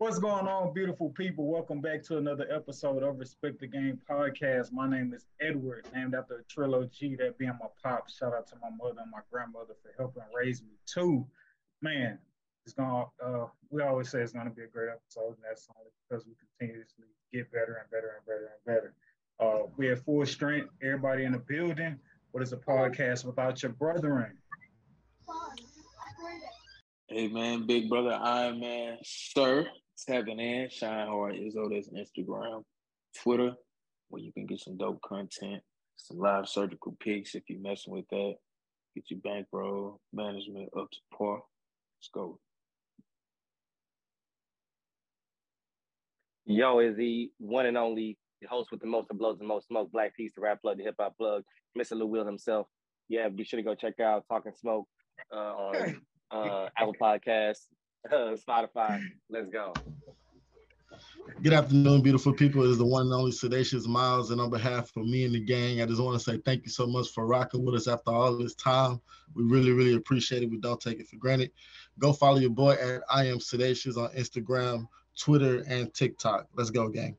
What's going on, beautiful people? Welcome back to another episode of Respect the Game podcast. My name is Edward, named after a trilogy, that being my pop. Shout out to my mother and my grandmother for helping raise me too. Man, it's gonna uh, we always say it's gonna be a great episode, and that's only because we continuously get better and better and better and better. Uh, we have full strength, everybody in the building. What is a podcast without your brethren? Hey man, big brother Iron Man, sir tapping in. Shine Hard Izzo, that's Instagram, Twitter, where you can get some dope content, some live surgical pics if you're messing with that. Get your bankroll management up to par. Let's go. Yo is the one and only host with the most of blows and most smoke, Black Peace, the rap plug, the hip hop plug, Mr. Lou Will himself. Yeah, be sure to go check out Talking Smoke uh, on uh, Apple Podcasts, Spotify. Let's go. Good afternoon, beautiful people. It is the one and only Sedacious Miles. And on behalf of me and the gang, I just want to say thank you so much for rocking with us after all this time. We really, really appreciate it. We don't take it for granted. Go follow your boy at I am Sedacious on Instagram, Twitter, and TikTok. Let's go, gang.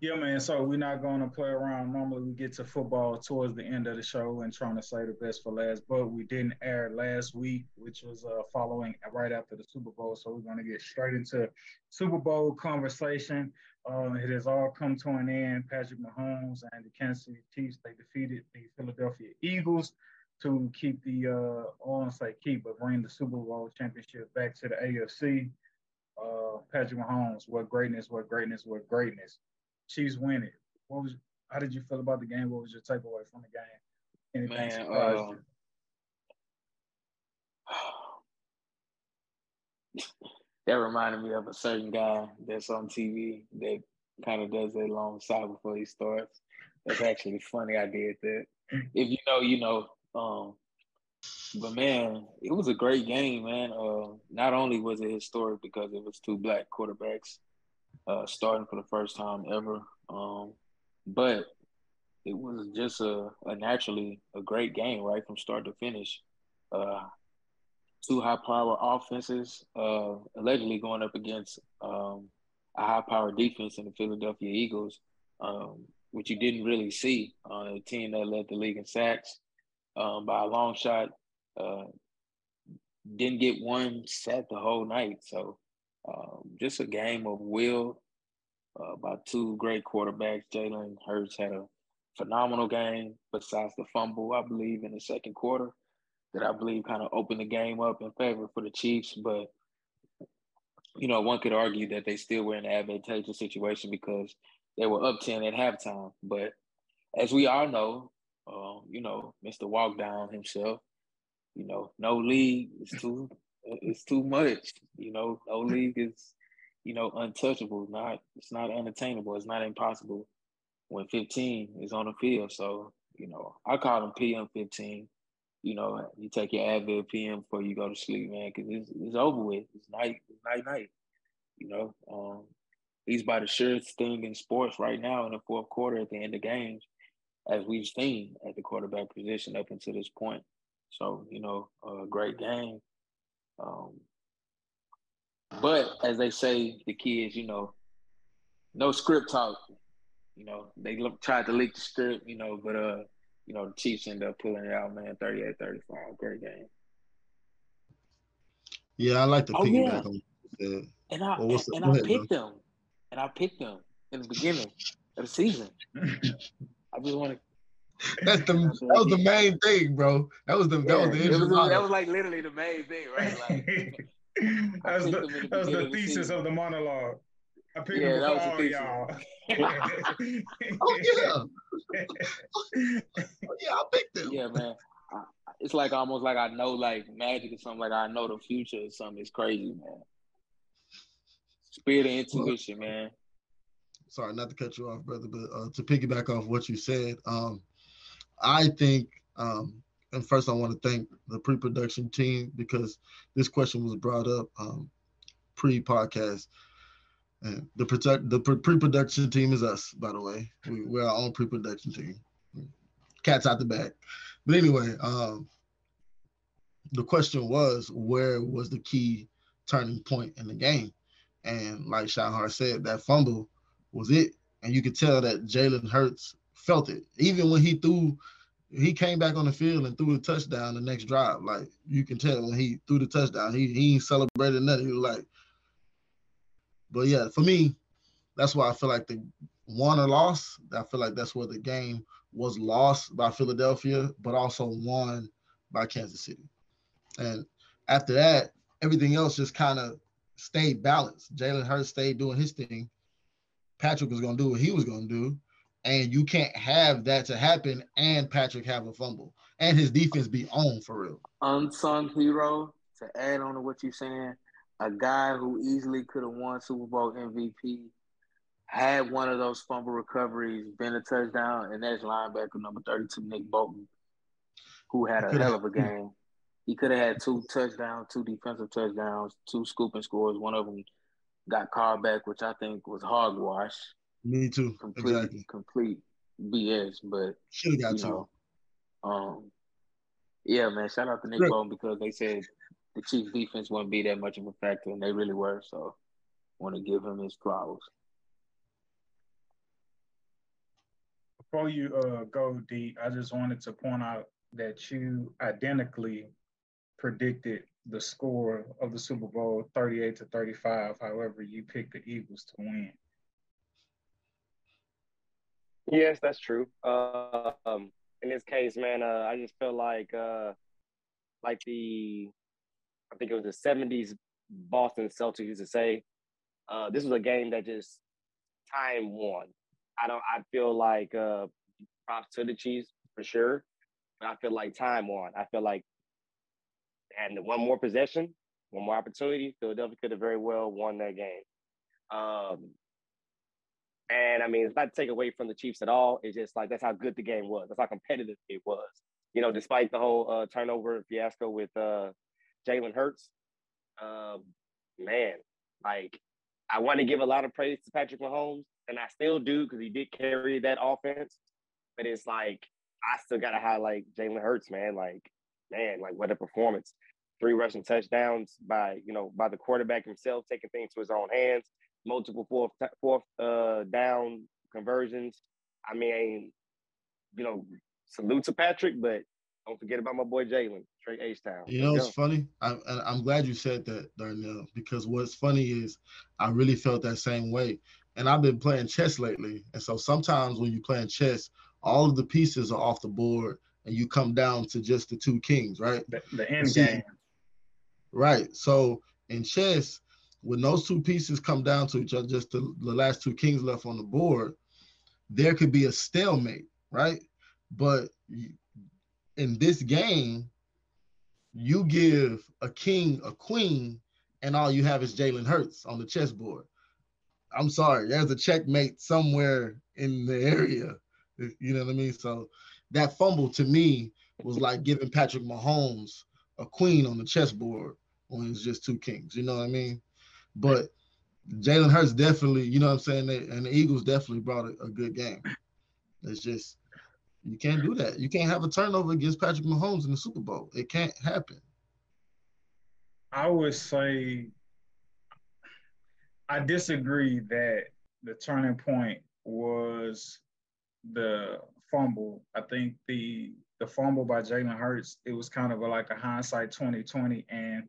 Yeah, man. So we're not going to play around. Normally, we get to football towards the end of the show and trying to say the best for last, but we didn't air last week, which was uh, following right after the Super Bowl. So we're going to get straight into Super Bowl conversation. Uh, it has all come to an end. Patrick Mahomes and the Kansas City Chiefs they defeated the Philadelphia Eagles to keep the uh, I want to say keep, but bring the Super Bowl championship back to the AFC. Uh, Patrick Mahomes, what greatness, what greatness, what greatness. Chiefs win it. What was how did you feel about the game? What was your takeaway from the game? Anything Man, surprised um, you? that reminded me of a certain guy that's on TV that kind of does that long sigh before he starts. That's actually funny. I did that. If you know, you know. Um, but man, it was a great game, man. Uh, not only was it historic because it was two black quarterbacks uh, starting for the first time ever. Um, but it was just a, a, naturally a great game, right from start to finish. Uh, two high power offenses, uh, allegedly going up against um, a high power defense in the Philadelphia Eagles, um, which you didn't really see on a team that led the league in sacks um, by a long shot. Uh, didn't get one set the whole night. So um, just a game of will uh, by two great quarterbacks. Jalen Hurts had a phenomenal game, besides the fumble, I believe, in the second quarter that I believe kind of opened the game up in favor for the Chiefs. But, you know, one could argue that they still were in an advantageous situation because they were up 10 at halftime. But as we all know, uh, you know, Mr. Walkdown himself, you know, no league is too it's too much. You know, no league is, you know, untouchable. Not it's not unattainable. It's not impossible when 15 is on the field. So, you know, I call them PM 15. You know, you take your Advil PM before you go to sleep, man, because it's, it's over with. It's night, it's night, night. You know, um, he's by the surest thing in sports right now in the fourth quarter at the end of games, as we've seen at the quarterback position up until this point. So, you know, a great game. Um, but as they say, the kids, you know, no script talk. You know, they look, tried to leak the script, you know, but uh, you know, the Chiefs end up pulling it out, man, 38-35. Great game. Yeah, I like to oh, piggyback yeah. on And I well, and, I picked them. And I picked them in the beginning of the season. I just want to that's the that was the main thing, bro. That was the that was the was, that was like literally the main thing, right? Like, that was the, that was the thesis the of the monologue. I picked yeah, that was all y'all. oh yeah, oh, yeah, I picked them. Yeah, man. It's like almost like I know like magic or something. Like I know the future or something. It's crazy, man. Spirit of intuition, man. Sorry, not to cut you off, brother, but uh, to piggyback off what you said, um, I think, um, and first I want to thank the pre-production team because this question was brought up um, pre-podcast. And the protect the pre-production team is us, by the way. We, we're our own pre-production team. Cats out the back. But anyway, um, the question was, where was the key turning point in the game? And like Shahar said, that fumble was it. And you could tell that Jalen Hurts felt it. Even when he threw, he came back on the field and threw a touchdown the next drive. Like you can tell when he threw the touchdown, he he ain't celebrated nothing. He was like, but yeah, for me, that's why I feel like the won or lost. I feel like that's where the game was lost by Philadelphia, but also won by Kansas City. And after that, everything else just kind of stayed balanced. Jalen Hurts stayed doing his thing. Patrick was to do what he was going to do. And you can't have that to happen and Patrick have a fumble and his defense be on for real. Unsung hero, to add on to what you're saying, a guy who easily could have won Super Bowl MVP had one of those fumble recoveries, been a touchdown, and that's linebacker number 32, Nick Bolton, who had a hell of a game. He could have had two touchdowns, two defensive touchdowns, two scooping scores. One of them got called back, which I think was hogwash. Me too. Complete, exactly. complete BS. But should have got two. Know, um, yeah, man. Shout out to Nick Bolton because they said the Chiefs defense wouldn't be that much of a factor, and they really were. So, want to give him his flowers. before you uh, go deep, I just wanted to point out that you identically predicted the score of the Super Bowl 38 to 35. However, you picked the Eagles to win. Yes, that's true. Uh, um, in this case, man, uh, I just feel like uh, like the I think it was the 70s Boston Celtics used to say, uh, this was a game that just time won. I don't. I feel like uh, props to the Chiefs for sure, but I feel like time won. I feel like and one more possession, one more opportunity, Philadelphia could have very well won that game. Um, and I mean, it's not to take away from the Chiefs at all. It's just like that's how good the game was. That's how competitive it was. You know, despite the whole uh, turnover fiasco with uh, Jalen Hurts, um, man, like I want to give a lot of praise to Patrick Mahomes and I still do because he did carry that offense. But it's like I still gotta highlight Jalen Hurts, man. Like, man, like what a performance! Three rushing touchdowns by you know by the quarterback himself, taking things to his own hands. Multiple fourth fourth uh, down conversions. I mean, you know, salute to Patrick, but don't forget about my boy Jalen, straight H Town. You know, it's funny. I'm I'm glad you said that, Darnell, because what's funny is I really felt that same way and I've been playing chess lately. And so sometimes when you're playing chess, all of the pieces are off the board and you come down to just the two kings, right? The, the end See, game. Right. So in chess, when those two pieces come down to each other, just the, the last two kings left on the board, there could be a stalemate, right? But in this game, you give a king a queen, and all you have is Jalen Hurts on the chessboard. I'm sorry, there's a checkmate somewhere in the area. You know what I mean? So that fumble to me was like giving Patrick Mahomes a queen on the chessboard when it's just two kings. You know what I mean? But Jalen Hurts definitely, you know what I'm saying? They, and the Eagles definitely brought a, a good game. It's just you can't do that. You can't have a turnover against Patrick Mahomes in the Super Bowl. It can't happen. I would say I disagree that the turning point was the fumble. I think the the fumble by Jalen Hurts, it was kind of a, like a hindsight 2020. And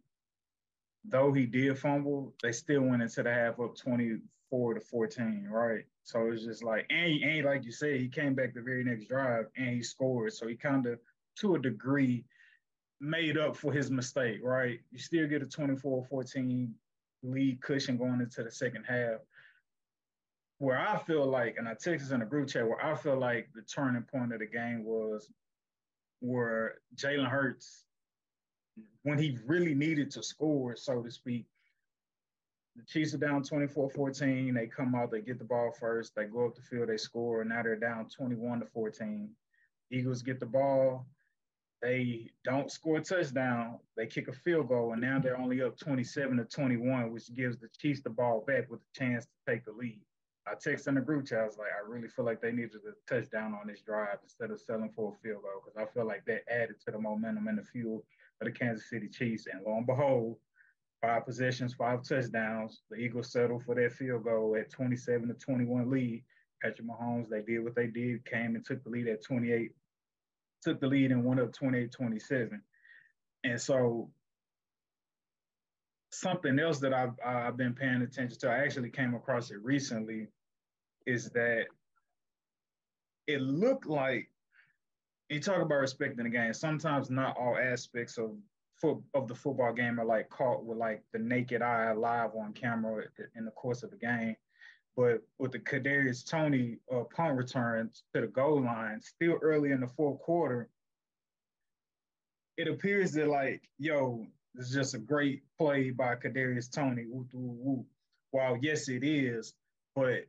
though he did fumble, they still went into the half up 24 to 14, right? So it's just like, and, and like you said, he came back the very next drive and he scored. So he kind of, to a degree, made up for his mistake, right? You still get a 24 14 lead cushion going into the second half. Where I feel like, and I texted in a group chat, where I feel like the turning point of the game was where Jalen Hurts, when he really needed to score, so to speak, the Chiefs are down 24-14. They come out, they get the ball first, they go up the field, they score, and now they're down 21 to 14. Eagles get the ball, they don't score a touchdown, they kick a field goal, and now they're only up 27 to 21, which gives the Chiefs the ball back with a chance to take the lead. I texted in the group chat, I was like, I really feel like they needed a touchdown on this drive instead of selling for a field goal because I feel like that added to the momentum and the fuel of the Kansas City Chiefs. And lo and behold, five possessions, five touchdowns. The Eagles settled for that field goal at 27 to 21 lead. Patrick Mahomes, they did what they did, came and took the lead at 28, took the lead and went up 28 27. And so something else that I've, I've been paying attention to, I actually came across it recently, is that it looked like you talk about respecting the game. Sometimes not all aspects of foot of the football game are like caught with like the naked eye live on camera in the course of the game. But with the Kadarius Toney uh, punt return to the goal line, still early in the fourth quarter, it appears that like, yo, this is just a great play by Kadarius Toney. While yes, it is, but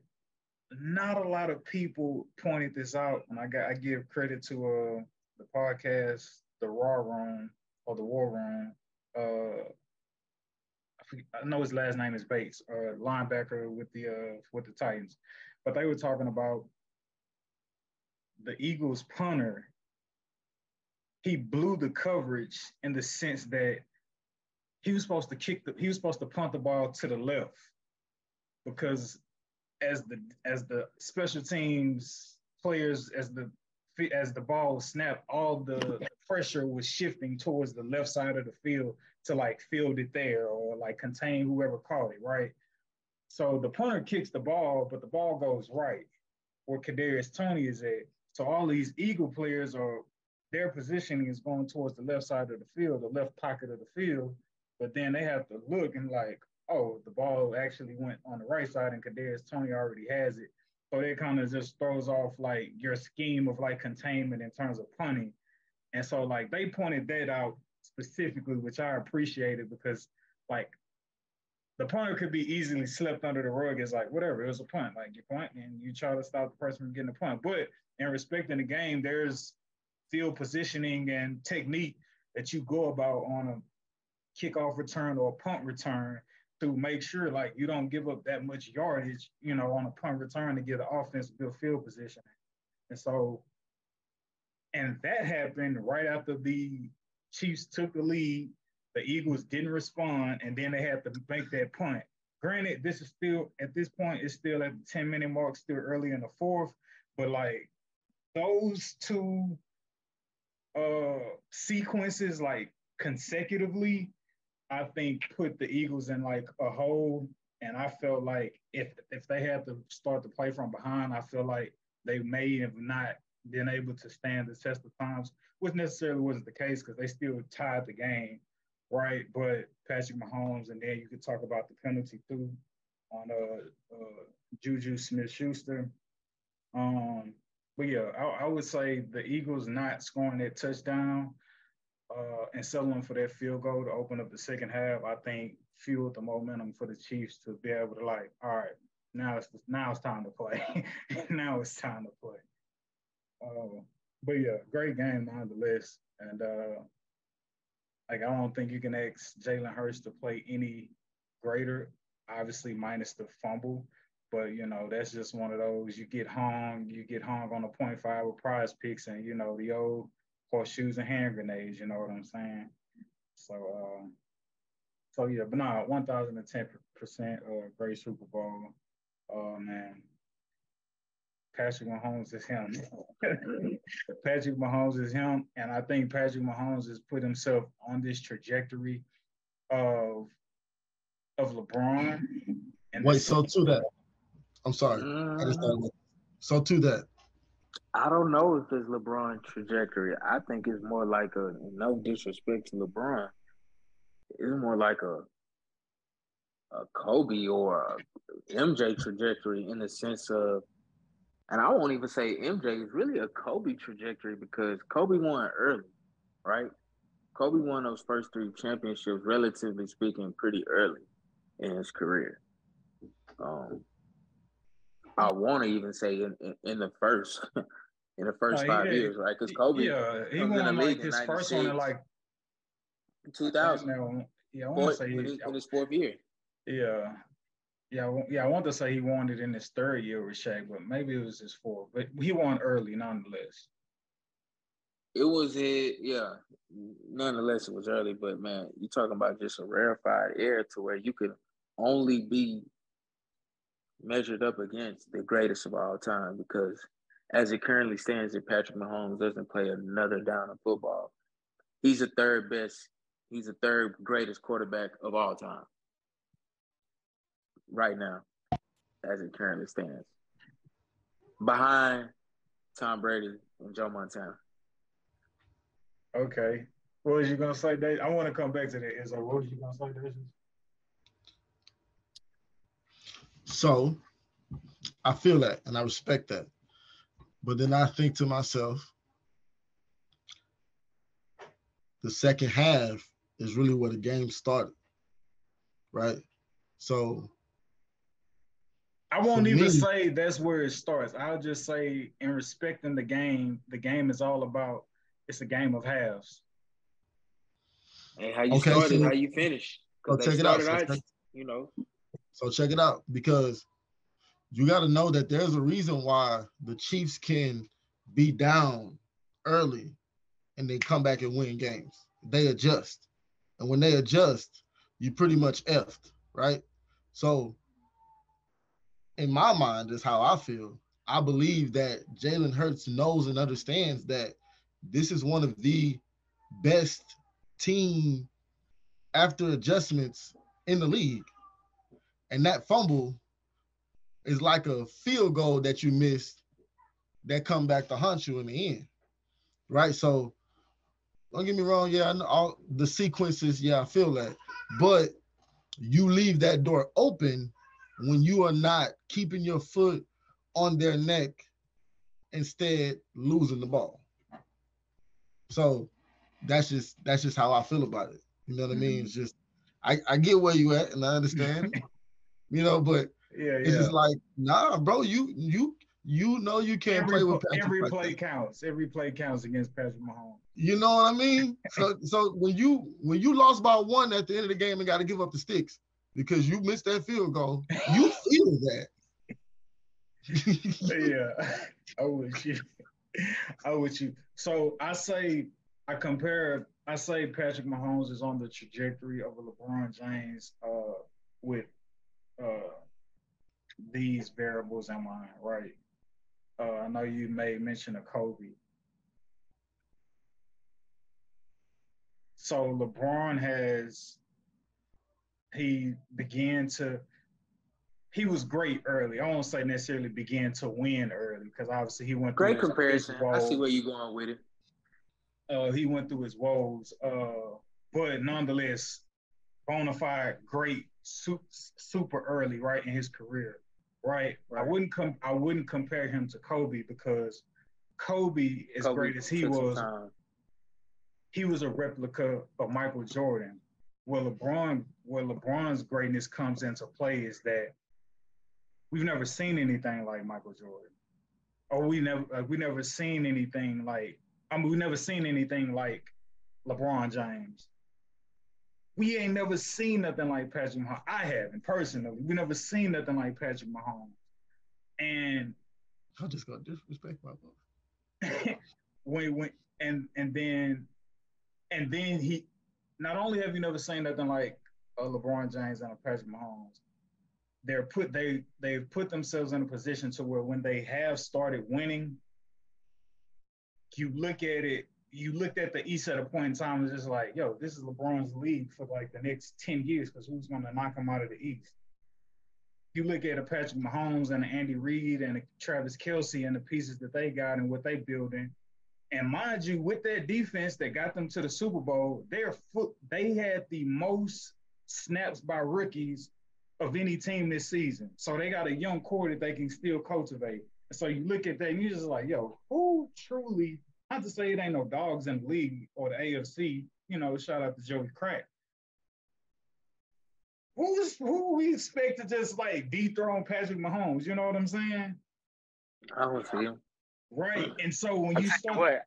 not a lot of people pointed this out, and I got I give credit to uh the podcast, the Raw Room or the War Room. Uh, I, forget, I know his last name is Bates, uh, linebacker with the uh with the Titans, but they were talking about the Eagles punter. He blew the coverage in the sense that he was supposed to kick the he was supposed to punt the ball to the left because as the as the special teams players as the as the ball snapped, all the pressure was shifting towards the left side of the field to like field it there or like contain whoever caught it, right? So the punter kicks the ball, but the ball goes right where Kadarius Toney is at. So all these Eagle players are their positioning is going towards the left side of the field, the left pocket of the field. But then they have to look and like, oh, the ball actually went on the right side and Kadarius Toney already has it. So it kind of just throws off like your scheme of like containment in terms of punting. And so like they pointed that out specifically, which I appreciated because like the punter could be easily slipped under the rug as like whatever, it was a punt. Like you punt and you try to stop the person from getting a punt. But in respecting the game, there's field positioning and technique that you go about on a kickoff return or a punt return to make sure like you don't give up that much yardage, you know, on a punt return to get an offense build field position. And so, and that happened right after the Chiefs took the lead. The Eagles didn't respond, and then they had to make that punt. Granted, this is still at this point, it's still at the 10 minute mark, still early in the fourth, but like those two uh sequences, like consecutively, I think put the Eagles in like a hole. And I felt like if if they had to start to play from behind, I feel like they may have not been able to stand the test of times, which necessarily wasn't the case because they still tied the game, right? But Patrick Mahomes, and then you could talk about the penalty too on uh, uh Juju Smith Schuster. Um, but yeah, I, I, would say the Eagles not scoring that touchdown uh, and settling for that field goal to open up the second half, I think fueled the momentum for the Chiefs to be able to like, all right, now it's now it's time to play. now it's time to play. Uh, but yeah, great game nonetheless. And uh, like I don't think you can ask Jalen Hurts to play any greater, obviously minus the fumble. But you know, that's just one of those you get hung, you get hung on a point five with PrizePicks and you know, the old horseshoes and hand grenades. You know what I'm saying? So, uh, so yeah, but nah, one thousand and ten percent uh, great Super Bowl. Oh uh, man, Patrick Mahomes is him. Patrick Mahomes is him, and I think Patrick Mahomes has put himself on this trajectory of of LeBron. And Wait, so to that, I'm sorry, I just thought. So to that, I don't know if it's LeBron trajectory. I think it's more like a no disrespect to LeBron. It's more like a a Kobe or a MJ trajectory in the sense of, and I won't even say MJ is really a Kobe trajectory because Kobe won early, right? Kobe won those first three championships, relatively speaking, pretty early in his career. Um, I want to even say in, in, in the first in the first five years, right? Because Kobe, yeah, he won like his first one in like 2000. Yeah, I want to say in his, in his fourth year. Yeah, yeah, yeah. I want to say he won it in his third year with Shaq, but maybe it was his fourth. But he won early, nonetheless. It was it, yeah. Nonetheless, it was early, but man, you talking about just a rarefied air to where you could only be measured up against the greatest of all time because as it currently stands, if Patrick Mahomes doesn't play another down of football, he's the third best, he's the third greatest quarterback of all time. Right now, as it currently stands. Behind Tom Brady and Joe Montana. Okay. What was you gonna say, Dave? I want to come back to that. Is what was you gonna say, Dave? So I feel that and I respect that. But then I think to myself, the second half is really where the game started. Right? So I won't even me, say that's where it starts. I'll just say in respecting the game, the game is all about it's a game of halves. And how you okay, started, so, how you finish. So check it out. So check, you know. So check it out because you got to know that there's a reason why the Chiefs can be down early and they come back and win games. They adjust. And when they adjust, you pretty much effed, right? So in my mind, is how I feel. I believe that Jalen Hurts knows and understands that this is one of the best team after adjustments in the league. And that fumble is like a field goal that you missed that come back to haunt you in the end. Right. So don't get me wrong, yeah, I know all the sequences, yeah, I feel that. But you leave that door open when you are not keeping your foot on their neck, instead losing the ball. So that's just that's just how I feel about it. You know what. I mean? Mm-hmm. It's just I, I get where you at and I understand. you know, but yeah, it's just like, nah, bro, you you you know you can't every, play with Patrick every play counts. Every play counts against Patrick Mahomes. You know what I mean? so so when you when you lost by one at the end of the game and got to give up the sticks because you missed that field goal, you feel that. yeah, I with you. I with you. So I say I compare. I say Patrick Mahomes is on the trajectory of a LeBron James uh, with uh, these variables in mind, right? Uh, I know you made mention of Kobe. So LeBron has he began to he was great early. I won't say necessarily began to win early because obviously he went great comparison. I see where you're going with it. Uh, he went through his woes, uh, but nonetheless, bona fide great super early, right in his career, right? right. I wouldn't come. I wouldn't compare him to Kobe because Kobe, as Kobe great as he was, he was a replica of Michael Jordan. Where LeBron, where LeBron's greatness comes into play is that we've never seen anything like Michael Jordan, or we never uh, we never seen anything like I mean we never seen anything like LeBron James we ain't never seen nothing like Patrick Mahomes. I haven't personally. We never seen nothing like Patrick Mahomes. And I'm just gonna disrespect my boy. when when and and then and then he not only have you never seen nothing like a LeBron James and a Patrick Mahomes, they're put they they've put themselves in a position to where when they have started winning, you look at it you looked at the East at a point in time and just like, yo, this is LeBron's league for like the next 10 years because who's going to knock him out of the East? You look at a Patrick Mahomes and Andy Reid and Travis Kelce and the pieces that they got and what they building. And mind you, with that defense that got them to the Super Bowl, their foot they had the most snaps by rookies of any team this season. So they got a young core that they can still cultivate. And so you look at that and you're just like, yo, who truly not to say it ain't no dogs in the league or the AFC. You know, shout out to Joey Crack. Who's who we expect to just like dethrone Patrick Mahomes? You know what I'm saying? I don't see him. Right, mm. and so when you start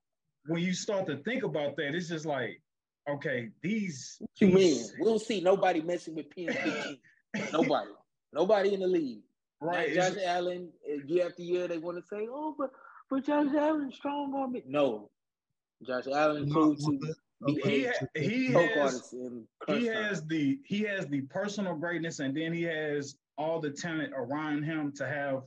when you start to think about that, it's just like, okay, these. What you mean? We don't see nobody messing with PNP. nobody, nobody in the league. Right, Not Josh Allen. Uh, year after year, they want to say, "Oh, but but Josh Allen strong on me. No. Josh Allen proved to he, he, he has he has the he has the personal greatness, and then he has all the talent around him to have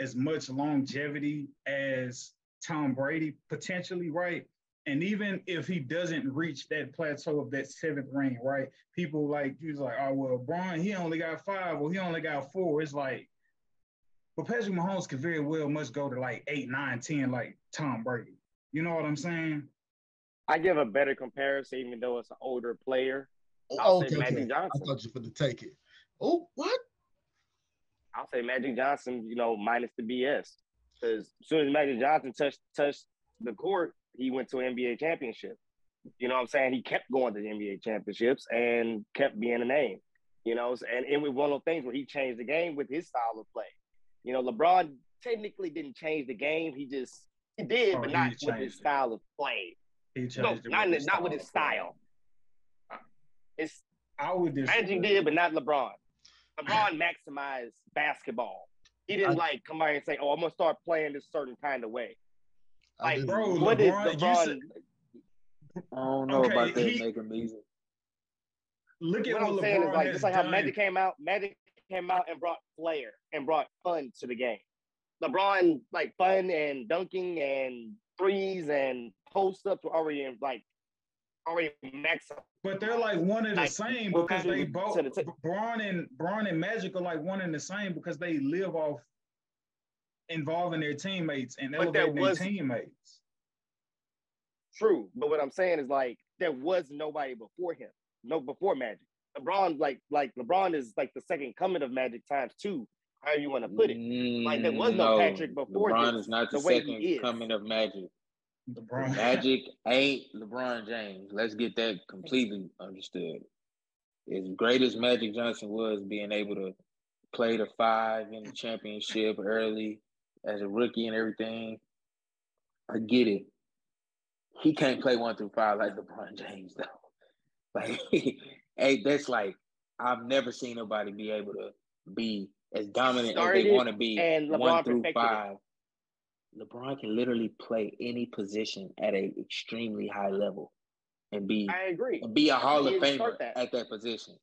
as much longevity as Tom Brady potentially, right? And even if he doesn't reach that plateau of that seventh ring, right? People like he's like, oh well, Brian, he only got five, or he only got four. It's like, but Patrick Mahomes could very well much go to like eight, nine, ten, like Tom Brady. You know what I'm saying? I give a better comparison, even though it's an older player. Oh, I'll okay, say Magic okay. Johnson. I thought you were to take it. Oh, what? I'll say Magic Johnson. You know, minus the BS, because as soon as Magic Johnson touched touched the court, he went to an NBA championship. You know what I'm saying? He kept going to the NBA championships and kept being a name. You know, and it was one of those things where he changed the game with his style of play. You know, LeBron technically didn't change the game. He just he did, oh, but not with his style of play. He changed no, not with not with his style. It's I would Magic did, but not LeBron. LeBron maximized basketball. He didn't I, like come out and say, "Oh, I'm gonna start playing this certain kind of way." Like, bro, what LeBron, is LeBron? Said, I don't know okay, about that. He, make amazing. Look at what, what I'm LeBron saying is like just like done. how Magic came out. Magic came out and brought flair and brought fun to the game. LeBron like fun and dunking and threes and post ups were already in like already max. But they're like one and the like, same because they both the t- Braun and Braun and Magic are like one and the same because they live off involving their teammates and elevating was, their teammates. True, but what I'm saying is like there was nobody before him, no before Magic. LeBron, like like LeBron is like the second coming of Magic times two, however you want to put it. Like there was no, mm, no Patrick before. LeBron this, is not the, the second coming of Magic. LeBron. Magic ain't LeBron James. Let's get that completely understood. As great as Magic Johnson was, being able to play the five in the championship early as a rookie and everything, I get it. He can't play one through five like LeBron James though. Like, hey, that's like I've never seen nobody be able to be as dominant as they want to be and LeBron one through five. It. LeBron can literally play any position at an extremely high level and be I agree and be a Hall of Famer that. at that position.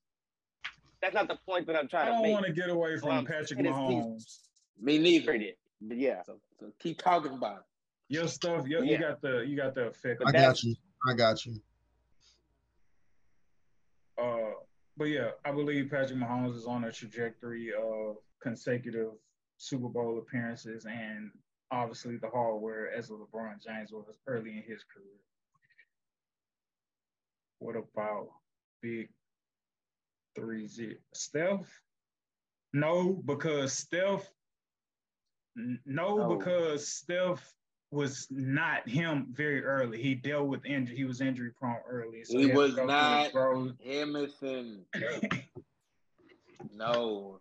That's not the point that I'm trying to make. I don't want to get away from um, Patrick Mahomes. Me neither. But yeah. So, so, keep talking about it. Your stuff, your, yeah. you got the you got the effect. I got you. I got you. Uh, but yeah, I believe Patrick Mahomes is on a trajectory of consecutive Super Bowl appearances and obviously the hardware as a LeBron James was early in his career. What about big three zero? Steph? No, because Steph. No, oh. because Steph was not him very early. He dealt with injury. He was injury prone early. So he, he was not Emerson. no.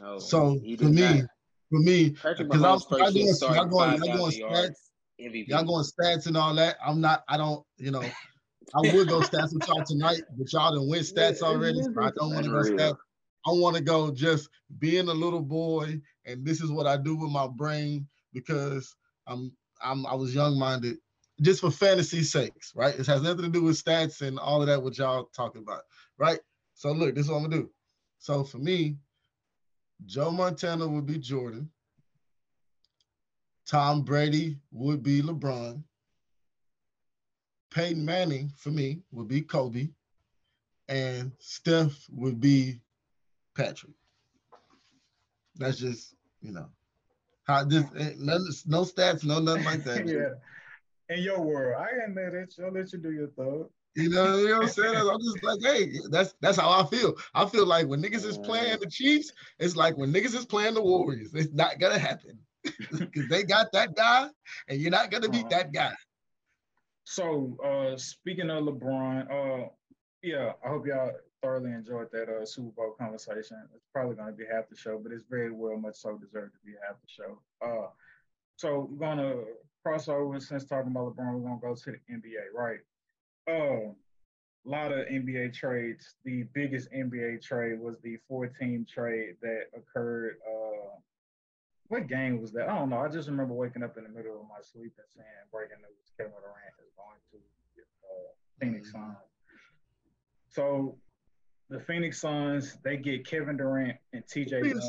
No. So for me, not for me because I'm y'all going, y'all going, y'all going stats, y'all going stats and all that. I'm not. I don't. You know, I would go stats with y'all tonight, but y'all didn't win stats already. So I don't want to go stats. I want to go just being a little boy, and this is what I do with my brain because I'm I'm I was young minded, just for fantasy sakes, right? It has nothing to do with stats and all of that what y'all talking about, right? So look, this is what I'm gonna do. So for me, Joe Montana would be Jordan. Tom Brady would be LeBron. Peyton Manning for me would be Kobe. And Steph would be Patrick. That's just, you know, how this eh, no, stats, no nothing like that. yeah. In your world, I ain't mad at you. I'll let you do your thing. You know, you know what I'm saying? I'm just like, hey, that's that's how I feel. I feel like when niggas is playing the Chiefs, it's like when niggas is playing the Warriors. It's not gonna happen because they got that guy, and you're not gonna beat uh-huh. that guy. So, uh, speaking of LeBron, uh, yeah, I hope y'all thoroughly enjoyed that uh, Super Bowl conversation. It's probably gonna be half the show, but it's very well much so deserved to be half the show. Uh, so we're gonna cross over since talking about LeBron. We're gonna go to the NBA, right? uh, a lot of NBA trades. The biggest NBA trade was the 14 trade that occurred uh, what game was that? I don't know. I just remember waking up in the middle of my sleep and saying breaking news: Kevin Durant is going to uh, Phoenix mm-hmm. Suns. So the Phoenix Suns they get Kevin Durant and TJ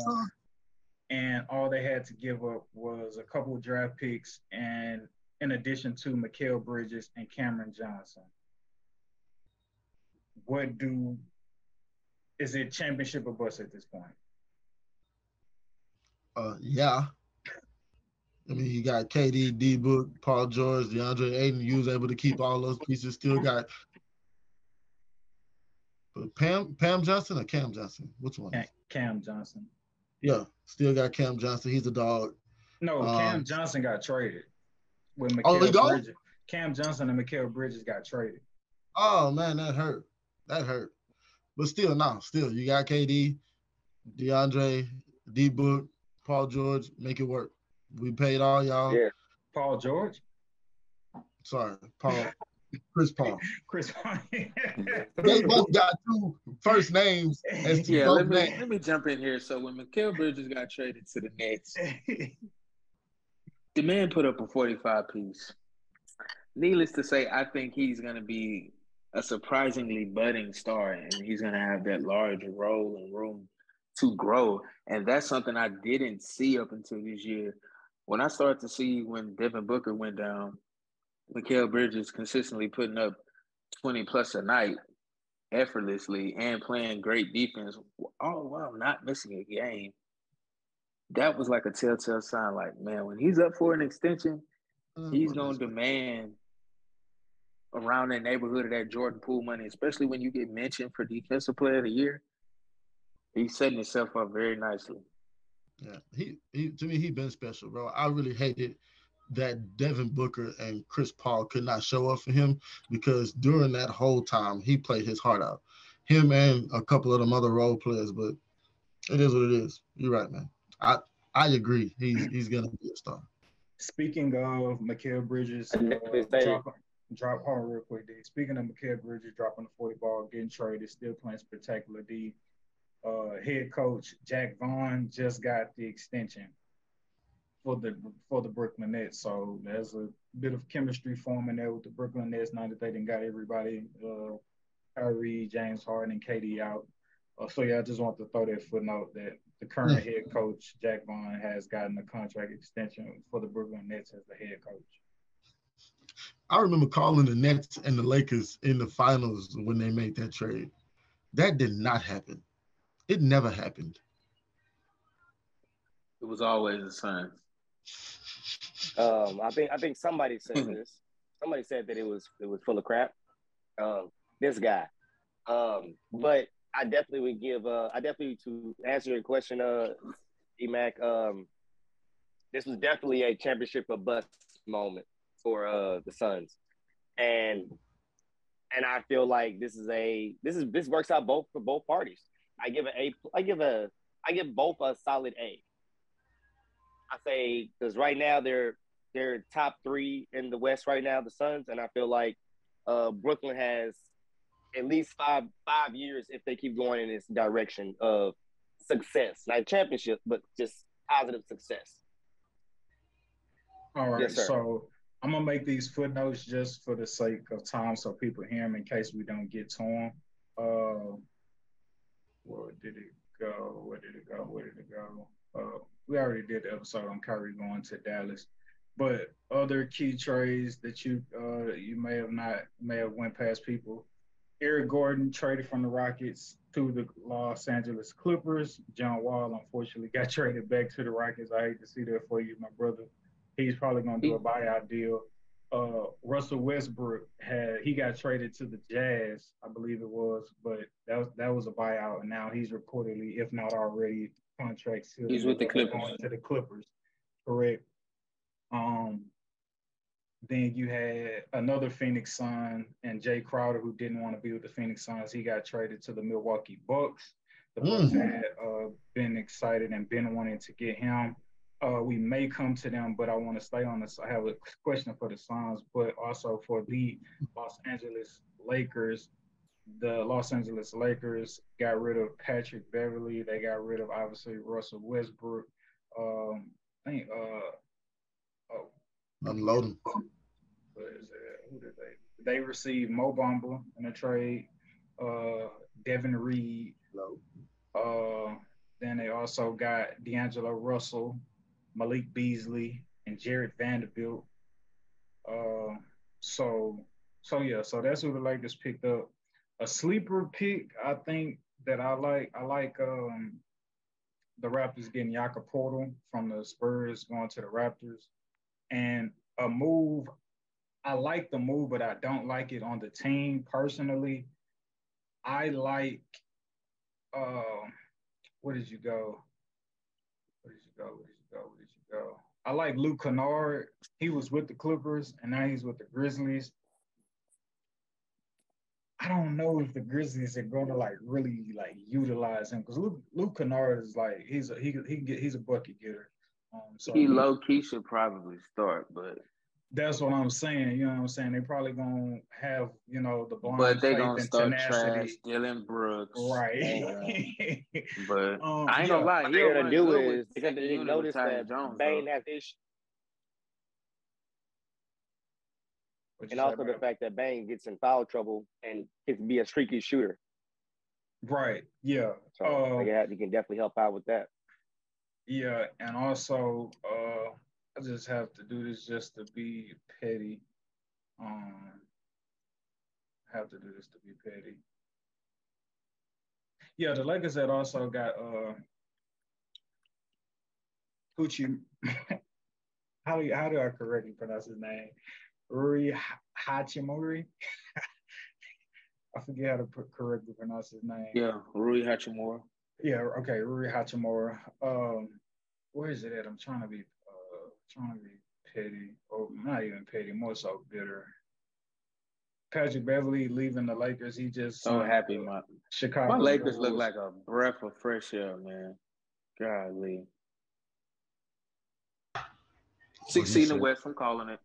and all they had to give up was a couple draft picks and in addition to Mikal Bridges and Cameron Johnson. What do is it championship or bust at this point? Uh, yeah. I mean, you got KD, D Book, Paul George, DeAndre Ayton. You was able to keep all those pieces. Still got Pam Pam Johnson or Cam Johnson? Which one? Cam, Johnson. Yeah, still got Cam Johnson. He's a dog. No, um, Cam Johnson got traded. With Mikal oh, Bridges. Cam Johnson and Mikal Bridges got traded. Oh man, that hurt. That hurt. But still, no, still you got KD, DeAndre, D Book, Paul George, make it work. We paid all y'all. Yeah. Paul George. Sorry, Paul. Chris Paul. Chris Paul. they both got two first names. yeah, let me names. let me jump in here. So when Mikal Bridges got traded to the Nets, the man put up a 45 piece. Needless to say, I think he's gonna be a surprisingly budding star, and he's gonna have that large role and room to grow. And that's something I didn't see up until this year. When I started to see when Devin Booker went down, Mikal Bridges consistently putting up 20 plus a night effortlessly and playing great defense all while not missing a game. That was like a telltale sign like, man, when he's up for an extension, mm-hmm. he's going to demand around that neighborhood of that Jordan Poole money, especially when you get mentioned for Defensive Player of the Year. He's setting himself up very nicely. Yeah, he, he to me he's been special, bro. I really hated that Devin Booker and Chris Paul could not show up for him because during that whole time he played his heart out. Him and a couple of them other role players, but it is what it is. You're right, man. I I agree. He's he's gonna be a star. Speaking of Mikal Bridges, uh, drop, drop home real quick. D. Speaking of Mikal Bridges dropping the 40 ball, getting traded, still playing spectacular. D. Uh, head coach Jacque Vaughn just got the extension for the for the Brooklyn Nets. So there's a bit of chemistry forming there with the Brooklyn Nets now that they didn't got everybody, uh, Kyrie, James Harden, and KD out. Uh, so yeah, I just want to throw that footnote that the current mm. head coach Jacque Vaughn has gotten a contract extension for the Brooklyn Nets as the head coach. I remember calling the Nets and the Lakers in the finals when they made that trade. That did not happen. It never happened. It was always the same. Um, I think I think somebody said mm-hmm. this. Somebody said that it was it was full of crap. Um, this guy. Um, but I definitely would give. Uh, I definitely to answer your question, uh, Emac. Um, this was definitely a championship or bust moment for uh the Suns, and and I feel like this is a this is this works out both for both parties. I give a I give a I give both a solid A. I say because right now they're they're top three in the West right now, the Suns, and I feel like uh, Brooklyn has at least five five years if they keep going in this direction of success, not championship, but just positive success. All right, yes, so I'm gonna make these footnotes just for the sake of time, so people hear them in case we don't get to them. Uh, where did it go? Where did it go? Where did it go? Uh, we already did the episode on Kyrie going to Dallas, but other key trades that you uh, you may have not may have went past people. Eric Gordon traded from the Rockets to the Los Angeles Clippers. John Wall unfortunately got traded back to the Rockets. I hate to see that for you, my brother. He's probably going to do a buyout deal. Uh, Russell Westbrook had he got traded to the Jazz, I believe it was, but that was that was a buyout, and now he's reportedly, if not already, contract still. He's with the Clippers. To the Clippers, correct? Um, then you had another Phoenix Sun and Jae Crowder who didn't want to be with the Phoenix Suns. He got traded to the Milwaukee Bucks. The Bucks mm. had uh, been excited and been wanting to get him. Uh, we may come to them, but I want to stay on this. I have a question for the Suns, but also for the Los Angeles Lakers the Los Angeles Lakers got rid of Patrick Beverley. They got rid of obviously Russell Westbrook. Um, I think uh oh Unloading. what is it? Who did they they received Mo Bamba in a trade, uh Davon Reed, No. uh then they also got D'Angelo Russell, Malik Beasley, and Jarred Vanderbilt. Uh so so yeah, so that's who the Lakers picked up. A sleeper pick, I think that I like I like um the Raptors getting Jakob Poeltl from the Spurs going to the Raptors. And a move, I like the move, but I don't like it on the team personally. I like uh where did you go? Where did you go? Where did you go? Where did you go? I like Luke Kennard. He was with the Clippers and now he's with the Grizzlies. I don't know if the Grizzlies are going to like really like utilize him because Luke Luke Kennard is like he's a he he can get he's a bucket getter. Um, so He low key should probably start, but that's what I'm saying. You know what I'm saying? They probably gonna have you know the blind but they faith gonna and start tenacity. trash Dillon Brooks. right? But Um, I ain't yeah. gonna lie. What he'll they're gonna do good with is they're gonna they notice with Tyus that Jones, Bane though. has this, What and also the fact that Bang gets in foul trouble and can be a streaky shooter. right? Yeah. So Uh, yeah, you can definitely help out with that. Yeah, and also uh I just have to do this just to be petty. Um have to do this to be petty. Yeah, the Lakers had also got uh Gucci how do you, how do I correctly pronounce his name? Rui Ha- Hachimura. I forget how to put, correctly pronounce his name. Yeah, Rui Hachimura. Yeah, okay, Rui Hachimura. Um, where is it at? I'm trying to be uh trying to be petty. Or not even petty, more so bitter. Patrick Beverley leaving the Lakers. He just So signed, happy, my Chicago. my Lakers look like a breath of fresh air, man. Golly. Six seed in the said- West, I'm calling it.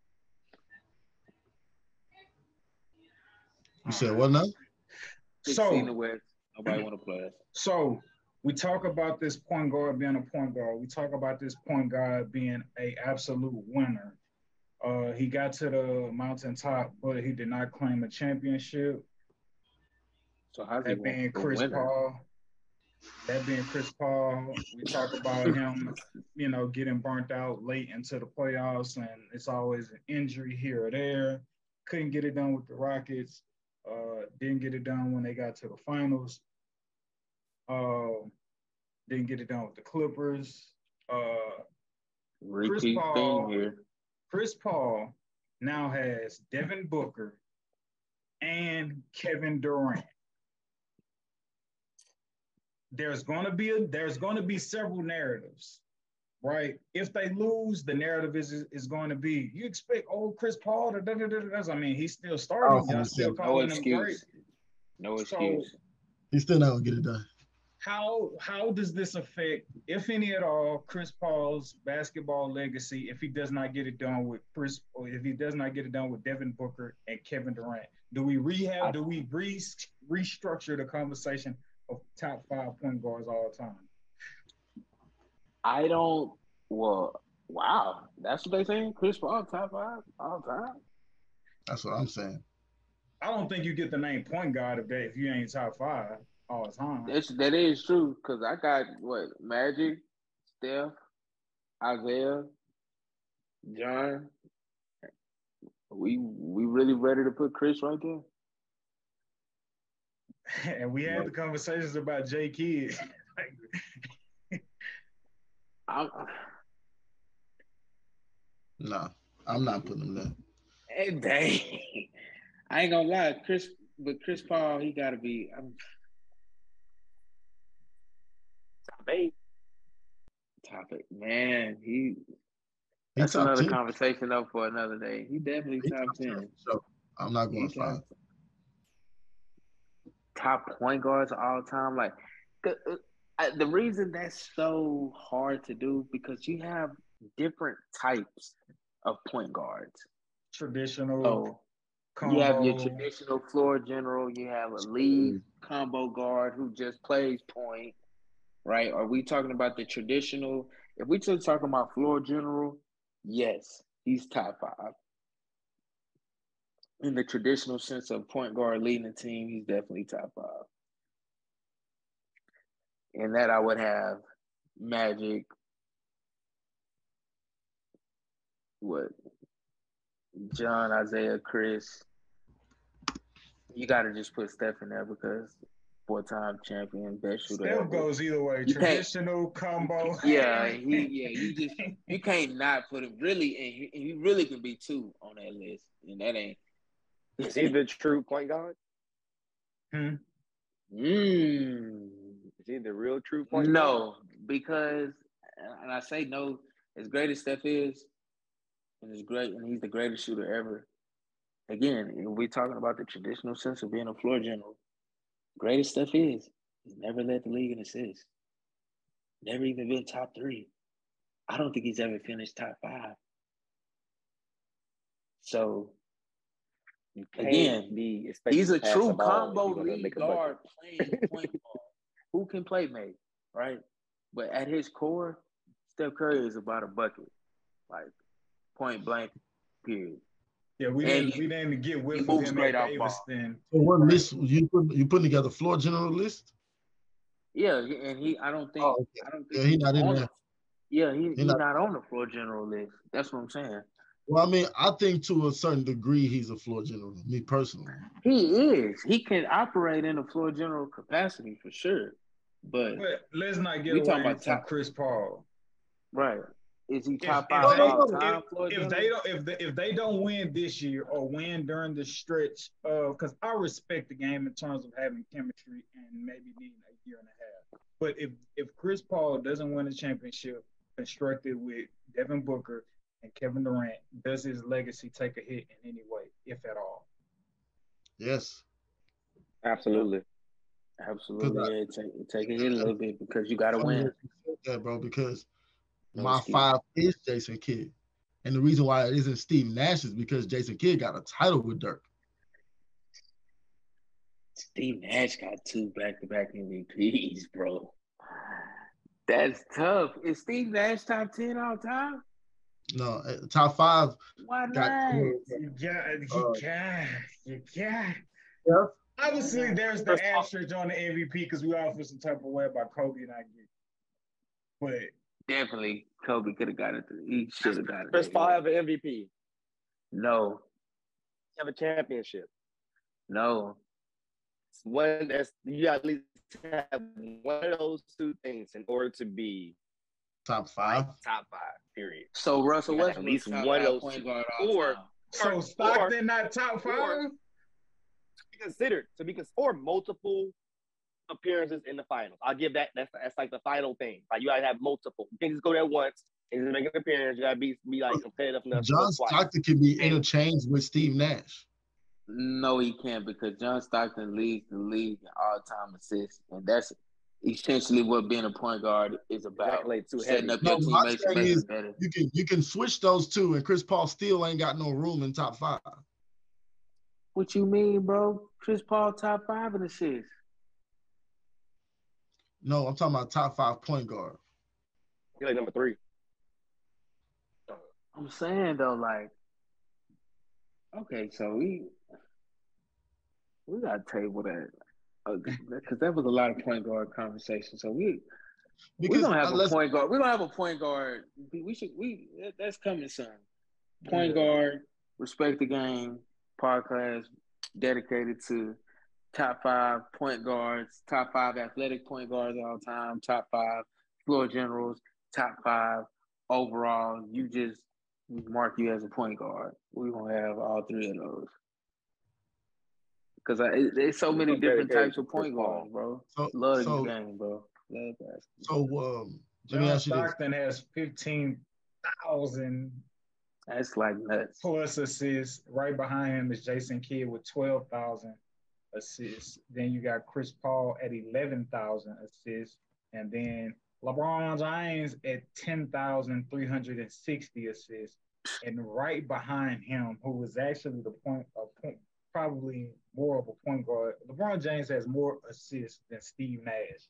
You said what now? So- seed in the West. Nobody want to play us. So we talk about this point guard being a point guard. We talk about this point guard being a absolute winner. Uh, he got to the mountaintop, but he did not claim a championship. So how's he That being Chris winner? Paul. That being Chris Paul, we talk about him, you know, getting burnt out late into the playoffs, and it's always an injury here or there. Couldn't get it done with the Rockets. Uh, didn't get it done when they got to the finals. Uh, didn't get it done with the Clippers. Uh, Repeat Paul- here. Chris Paul now has Devin Booker and Kevin Durant. There's going to be a there's going to be several narratives, right? If they lose, the narrative is is going to be you expect old Chris Paul to da da da da. da. I mean, he's still starting. Oh, Y'all still no No calling him great. excuse. No So- excuse. He's still not gonna get it done. How how does this affect, if any at all, Chris Paul's basketball legacy if he does not get it done with Chris or if he does not get it done with Devin Booker and Kevin Durant? Do we rehab? Do we re- restructure the conversation of top five point guards all time? I don't. Well, wow, that's what they saying. Chris Paul top five all time. That's what I'm saying. I don't think you get the name point guard if that if you ain't top five all the time. That's that is true because I got what Magic, Steph, Isaiah, John. We we really ready to put Chris right there. and we had the conversations about J Kidd. I'm, Nah, I'm not putting him there. hey, dang. I ain't gonna lie, Chris, but Chris Paul, he got to be. I'm Bane, topic, man. He He that's top another 10. conversation up for another day. He definitely He top top 10 ten. for sure. I'm not going He five. top, top point guards of all time. Like the, I- the reason that's so hard to do because you have different types of point guards. Traditional. So you have your traditional floor general. You have a lead combo guard who just plays point. Right? Are we talking about the traditional? If we just talking about floor general, yes, he's top five. In the traditional sense of point guard leading the team, he's definitely top five. And that I would have Magic, what, John, Isaiah, Chris. You got to just put Steph in there because four-time champion, best shooter. Steph ever. goes either way. You Traditional combo. Yeah, he yeah, you just you can't not put him really, and he, he really can be two on that list, and that ain't. Is he the true point guard? Hmm. Mm. He the real true point guard? No, because and I say no. As great as Steph is, and as great, and he's the greatest shooter ever. Again, we're talking about the traditional sense of being a floor general, greatest Steph is. He's never led the league in assists. Never even been top three. I don't think he's ever finished top five. So Again, he's a true the ball if combo lead make a bucket. guard playing point guard can play make, right? But at his core, Steph Curry is about a bucket, like point blank, period. Yeah, we And didn't he- we didn't get whiff of moves him great at off ball. Daviston. So what list you put you putting together floor general list? Yeah, and he, I don't think, Oh, okay. I don't think Yeah, he not in there. Yeah, he, He he's not- not on the floor general list. That's what I'm saying. Well, I mean, I think to a certain degree he's a floor general. Me personally. He is. He can operate in a floor general capacity for sure. But But let's not get We away about top- Chris Paul. right, is he If, top if five they, all if- time floor if they don't if they, if they don't win this year or win during the stretch of because I respect the game in terms of having chemistry and maybe needing a year and a half. But if if Chris Paul doesn't win a championship constructed with Devin Booker and Kevin Durant, does his legacy take a hit in any way, if at all? Yes. Absolutely. Absolutely, yeah, take take a a little bit because you got to win. that you said that, bro, because No my excuse. five is Jason Kidd. And the reason why it isn't Steve Nash is because Jason Kidd got a title with Dirk. Steve Nash got two back-to-back MVPs, bro. That's tough. Is Steve Nash top ten all time? No, uh, top five Why got not? You got, Uh, you got, you got. Yeah. Obviously, there's the Chris Paul- asterisk on the MVP because we all feel some type of way about Kobe and I get. But Definitely, Kobe could have got it. He should have got it. Chris Paul have an MVP. No, Have a championship. no. One that's you at least have one of those two things in order to be top five. top five. Period. So Russell You Westbrook at least one of five those point two. guard all Or- time. so Or- Stockton not top five. or- be considered to be cons- or multiple appearances in the finals. I'll give that. That's that's like the final thing. Like you gotta have multiple. You can't just go there once and just make an appearance. You gotta be be like competitive enough. to go John. Stockton can be interchanged with Steve Nash. No, he can't because John Stockton leads the league in all-time assists, and that's essentially what being a point guard is about. Exactly, too Setting heavy. up No, your my teammates thing to make is- better. You can you can switch those two, and Chris Paul still ain't got no room in top five. What you mean, bro? Chris Paul top five in assists. No, I'm talking about top five point guard. He's like number three. I'm saying though, like, okay, so we we got to table that uh, because that was a lot of point guard conversation. So we we don't have a point guard. We don't have a point guard. We we should we that- that's coming soon. Point guard, respect the game podcast dedicated to top five point guards, top five athletic point guards all time, top five floor generals, top five overall. You just mark you as a point guard. We're gonna have all three of those. Cause I, it- there's so many I'm different dedicated types of point guards, bro. so Love so, the game, bro. Love basketball. so um, let me John ask you this: Stockton has fifteen thousand That's like nuts. plus assists. Right behind him is Jason Kidd with twelve thousand assists. Then you got Chris Paul at eleven thousand assists, and then LeBron James at ten thousand three hundred and sixty assists. And right behind him, who was actually the point, point, probably more of a point guard. LeBron James has more assists than Steve Nash.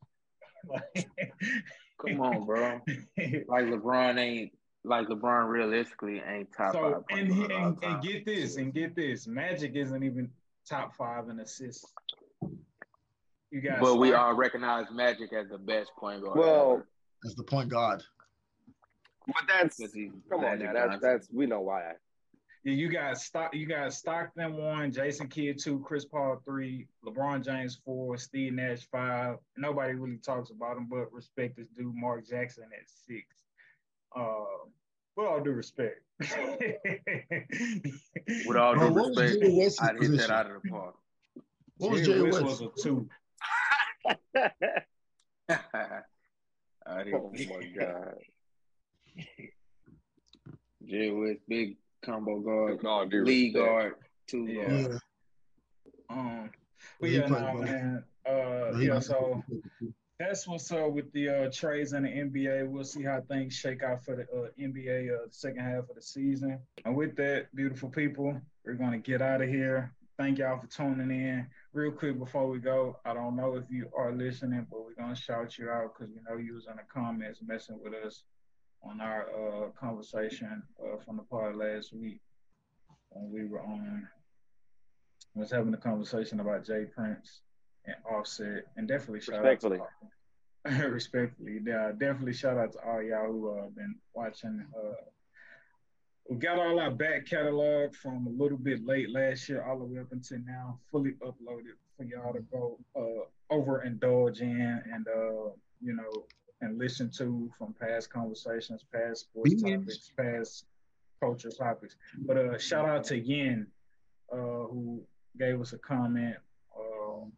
Like, Come on, bro. like LeBron ain't like LeBron realistically ain't top so, five. And, he, and, and get this, and get this. Magic isn't even top five in assists. You guys, but we all recognize Magic as the best point guard. Well, ever. as the point guard. But that's come on now. That's that's we know why. Yeah, you got stock. You got Stockton one, Jason Kidd two, Chris Paul three, LeBron James four, Steve Nash five. Nobody really talks about him, but respect is due. Mark Jackson at six. Uh, with all due respect. with all due respect, I'd hit that out of the park. What was Jay West? was a two. oh my god. Jay West, big combo guard, no, lead guard, two yeah. guard. Yeah. Um, but yeah, no, man. Uh, yeah, so that's what's up with the uh, trades in the NBA. We'll see how things shake out for the uh, NBA uh, second half of the season. And with that, beautiful people, we're going to get out of here. Thank y'all for tuning in. Real quick before we go, I don't know if you are listening, but we're going to shout you out because we know you was in the comments messing with us on our uh, conversation uh, from the part last week when we were on was having a conversation about J Prince and Offset, and definitely shout respectfully. out to respectfully, yeah, definitely shout out to all y'all who have uh, been watching. Uh, we got all our back catalog from a little bit late last year all the way up until now, fully uploaded for y'all to go uh, over indulge in and uh, you know and listen to from past conversations, past sports topics, past culture topics. But uh, shout out to Yin, uh, who gave us a comment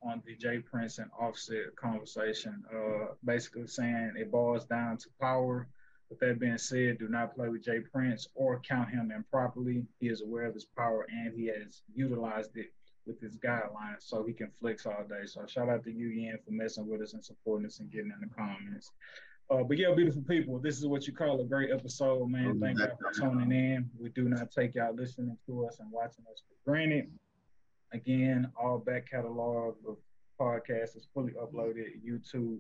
on the J Prince and Offset conversation, uh, basically saying it boils down to power. With that being said, do not play with J Prince or count him improperly. He is aware of his power and he has utilized it with his guidelines so he can flex all day. So shout out to you, Yen, for messing with us and supporting us and getting in the comments. Uh, but yeah, beautiful people, this is what you call a great episode, man. Thank you for tuning in. We do not take y'all listening to us and watching us for granted. Again, all back catalog of podcasts is fully uploaded YouTube,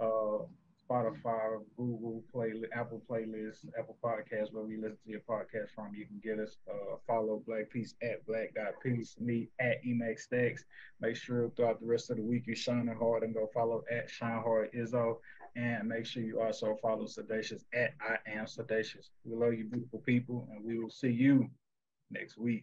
uh, Spotify, Google Play, Apple Playlists, Apple Podcasts, where we listen to your podcast from. You can get us. Uh, follow Black Peace at Black Dot Peace, me at Emax Stacks. Make sure throughout the rest of the week you're shining hard and go follow at Shine Hard Izzo. And make sure you also follow Sedacious at I Am Sedacious. We love you, beautiful people, and we will see you next week.